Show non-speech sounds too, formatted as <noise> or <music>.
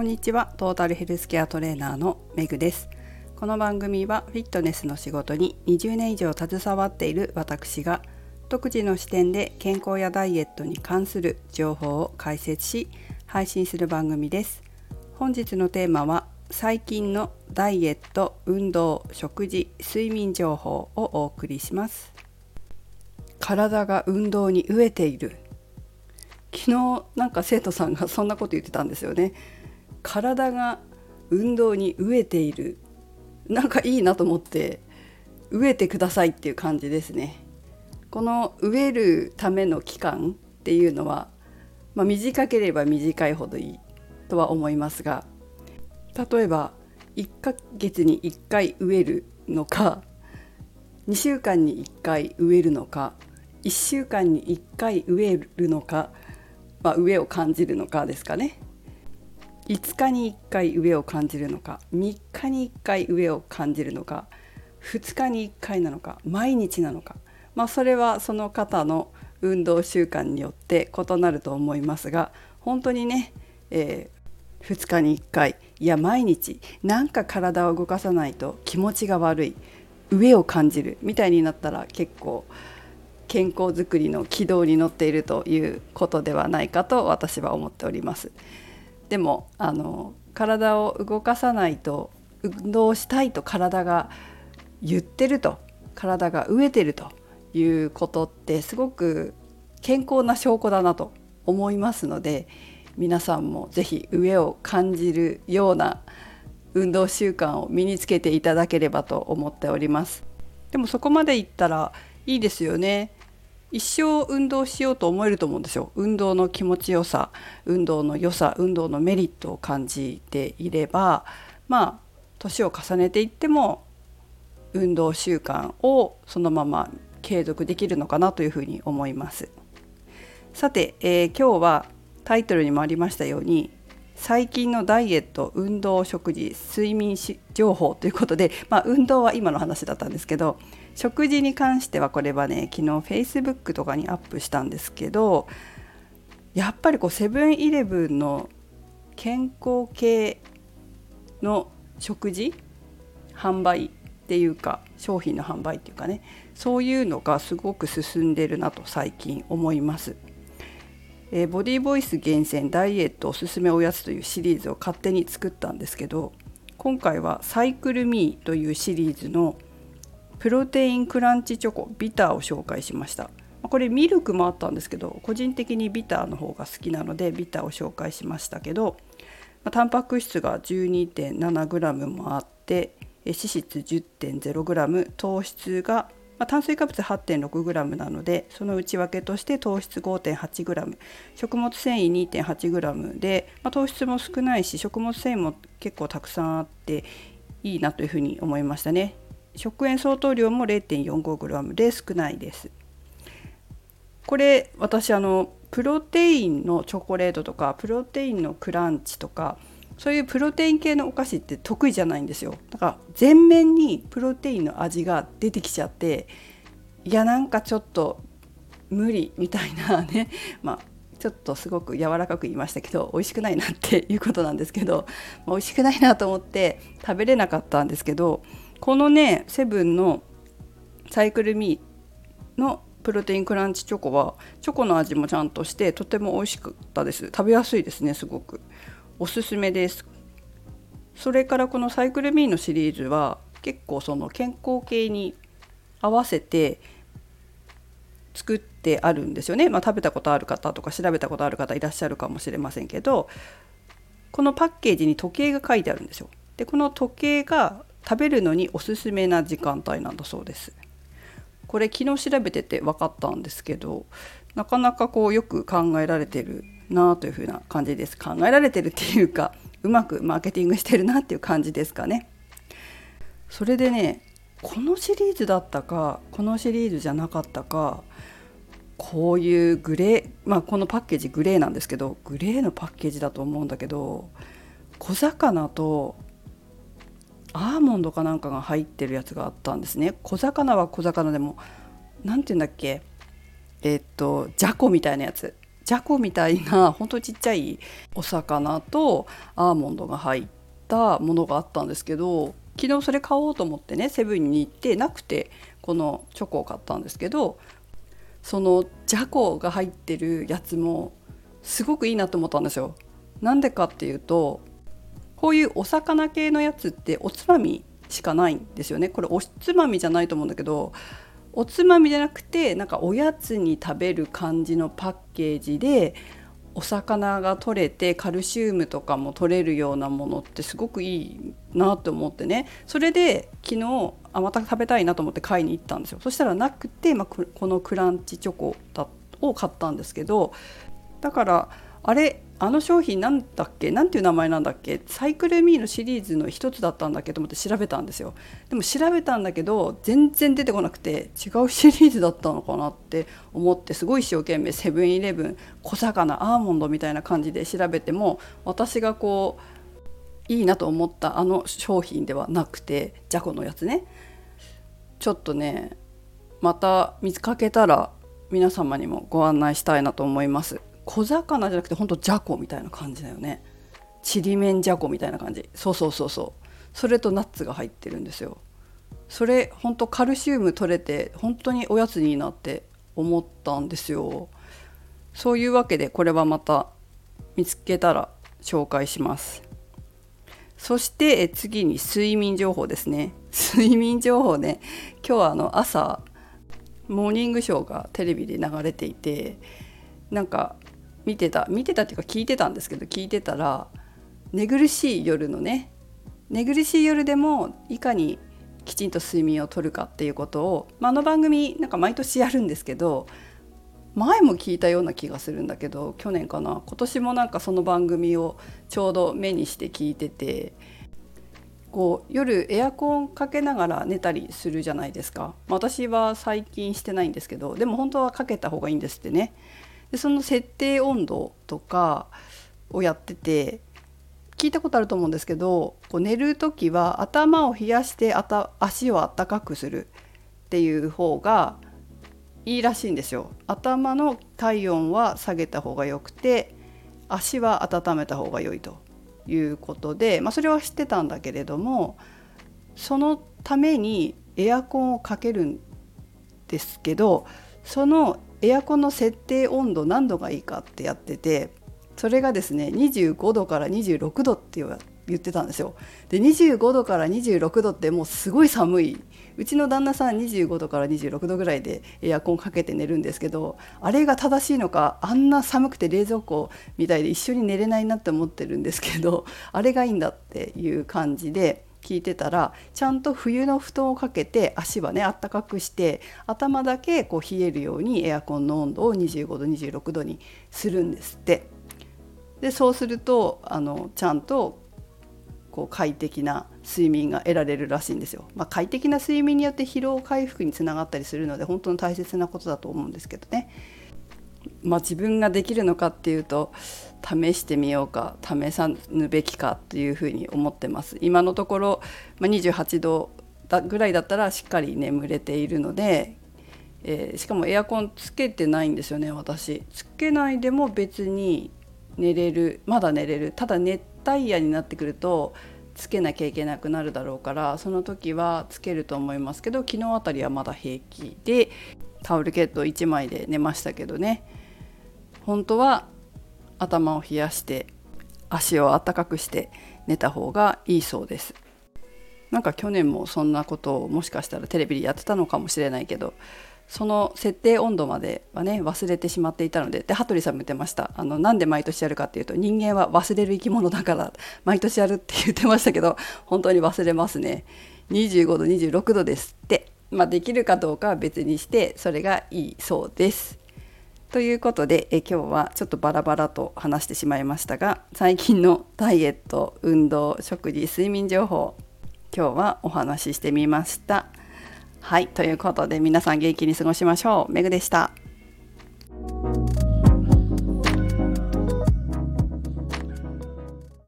こんにちは。トータルヘルスケアトレーナーのめぐです。この番組はフィットネスの仕事に20年以上携わっている私が独自の視点で健康やダイエットに関する情報を解説し配信する番組です。本日のテーマは最近のダイエット、運動、食事、睡眠情報をお送りします。体が運動に飢えている。昨日なんか生徒さんがそんなこと言ってたんですよね。体が運動に飢えている。なんかいいなと思って飢えてくださいっていう感じですね。この飢えるための期間っていうのは、まあ、短ければ短いほどいいとは思いますが例えば1ヶ月に1回飢えるのか2週間に1回飢えるのか1週間に1回飢えるのか、まあ、飢えを感じるのかですかね。5日に1回上を感じるのか3日に1回上を感じるのか2日に1回なのか毎日なのか、まあ、それはその方の運動習慣によって異なると思いますが本当にね、えー、2日に1回いや毎日なんか体を動かさないと気持ちが悪い上を感じるみたいになったら結構健康づくりの軌道に乗っているということではないかと私は思っております。でもあの体を動かさないと運動したいと体が言ってると体が飢えてるということってすごく健康な証拠だなと思いますので皆さんも是非飢えを感じるような運動習慣を身につけていただければと思っております。でもそこまでいったらいいですよね。一生運動しようと思えると思うんですよ。運動の気持ちよさ運動の良さ運動のメリットを感じていればまあ年を重ねていっても運動習慣をそのまま継続できるのかなというふうに思います。さて、えー、今日はタイトルにもありましたように最近のダイエット運動食事睡眠情報ということで、まあ、運動は今の話だったんですけど食事に関してはこれはね昨日 Facebook とかにアップしたんですけどやっぱりこうセブンイレブンの健康系の食事販売っていうか商品の販売っていうかねそういうのがすごく進んでるなと最近思います。えー、ボディーボイス厳選ダイエットおすすめおやつというシリーズを勝手に作ったんですけど今回はサイクルミーというシリーズのプロテインクランチチョコビターを紹介しました。これミルクもあったんですけど個人的にビターの方が好きなのでビターを紹介しましたけどタンパク質が 12.7g もあって脂質 10.0g 糖質がま、炭水化物 8.6g なのでその内訳として糖質 5.8g 食物繊維 2.8g で、まあ、糖質も少ないし食物繊維も結構たくさんあっていいなというふうに思いましたね。食塩相当量も 0.45g で少ないです。これ私あのプロテインのチョコレートとかプロテインのクランチとかそういうプロテイン系のお菓子って得意じゃないんですよ。だから全面にプロテインの味が出てきちゃっていやなんかちょっと無理みたいなね <laughs> まあちょっとすごく柔らかく言いましたけど美味しくないなっていうことなんですけど、まあ、美味しくないなと思って食べれなかったんですけどこのねセブンのサイクルミーのプロテインクランチチョコはチョコの味もちゃんとしてとても美味しかったです。食べやすいですねすごく。おすすめです。それからこのサイクルミーのシリーズは結構その健康系に合わせて作ってあるんですよね、まあ、食べたことある方とか調べたことある方いらっしゃるかもしれませんけどこのパッケージに時計が書いてあるんですよ。でこの時計が食べるのにおすすめな時間帯なんだそうです。これ昨日調べてて分かったんですけどなかなかこうよく考えられてるなというふうな感じです。考えられてるっていうかうまくマーケティングしてるなっていう感じですかね。それでねこのシリーズだったかこのシリーズじゃなかったかこういうグレーまあこのパッケージグレーなんですけどグレーのパッケージだと思うんだけど小魚とアーモンドかなんかが入ってるやつがあったんですね。小魚は小魚でも何て言うんだっけ？えっとじゃこみたいなやつ。じゃこみたいな <laughs> ほんとちっちゃいお魚とアーモンドが入ったものがあったんですけど昨日それ買おうと思ってねセブンに行ってなくてこのチョコを買ったんですけどそのじゃこが入ってるやつもすごくいいなと思ったんですよ。なんでかっていうとこういうお魚系のやつっておつまみしかないんですよね。これおつまみじゃないと思うんだけどおつまみじゃなくてなんかおやつに食べる感じのパッケージでお魚が取れてカルシウムとかも取れるようなものってすごくいいなと思ってね。それで昨日あまた食べたいなと思って買いに行ったんですよ。そしたらなくて、まあ、このクランチチョコを買ったんですけどだからあれあの商品なんだっけ？なんていう名前なんだっけ？サイクルミーのシリーズの一つだったんだっけ？と思って調べたんですよ。でも調べたんだけど全然出てこなくて違うシリーズだったのかなって思ってすごい一生懸命セブンイレブン小魚アーモンドみたいな感じで調べても私がこういいなと思ったあの商品ではなくてじゃこのやつね。ちょっとねまた見つかけたら皆様にもご案内したいなと思います。小魚じゃなくてほんとじゃこみたいな感じだよね。ちりめんじゃこみたいな感じ。そうそうそうそう。それとナッツが入ってるんですよ。それほんとカルシウム取れて本当におやつになって思ったんですよ。そういうわけでこれはまた見つけたら紹介します。そして次に睡眠情報ですね。睡眠情報ね。今日はあの朝モーニングショーがテレビで流れていてなんか見てた見てたっていうか聞いてたんですけど聞いてたら寝苦しい夜のね寝苦しい夜でもいかにきちんと睡眠をとるかっていうことを、まあ、あの番組なんか毎年やるんですけど前も聞いたような気がするんだけど去年かな今年もなんかその番組をちょうど目にして聞いててこう夜エアコンかけながら寝たりするじゃないですか。まあ私は最近してないんですけどでも本当はかけた方がいいんですってね。でその設定温度とかをやってて聞いたことあると思うんですけどこう寝る時は頭を冷やしてあた足をあったかくするっていう方がいいらしいんですよ。頭の体温は下げた方がよくて足は温めた方が良いということで、まあ、それは知ってたんだけれどもそのためにエアコンをかけるんですけどそのエアコンの設定温度何度がいいかってやっててそれがですね25度から26度って言ってたんですよ。で25度から26度ってもうすごい寒いうちの旦那さん25度から26度ぐらいでエアコンかけて寝るんですけどあれが正しいのかあんな寒くて冷蔵庫みたいで一緒に寝れないなって思ってるんですけどあれがいいんだっていう感じで聞いてたらちゃんと冬の布団をかけて足はねあったかくして頭だけこう冷えるようにエアコンの温度を25度26度にするんですって。でそうするとあのちゃんとこう快適な睡眠が得られるらしいんですよ。まあ、快適な睡眠によって疲労回復につながったりするので本当に大切なことだと思うんですけどね。まあ、自分ができるのかっていうと試してみようか試さぬべきかというふうに思ってます。今のところ、まあ、28度ぐらいだったらしっかり眠れているので、えー、しかもエアコンつけてないんですよね私。つけないでも別に寝れるまだ寝れるただ熱帯夜になってくるとつけなきゃいけなくなるだろうからその時はつけると思いますけど昨日あたりはまだ平気でタオルケット1枚で寝ましたけどね本当は頭を冷やして足を温かくして寝た方がいいそうです。なんか去年もそんなことをもしかしたらテレビでやってたのかもしれないけどその設定温度まではね忘れてしまっていたのでで羽鳥さんも言ってました。あのなんで毎年やるかっていうと人間は忘れる生き物だから毎年やるって言ってましたけど本当に忘れますね。25度26度ですって。まあ、できるかどうかは別にしてそれがいいそうです。ということでえ今日はちょっとバラバラと話してしまいましたが最近のダイエット運動食事睡眠情報今日はお話ししてみました。はいということで皆さん元気に過ごしましょう。めぐでした。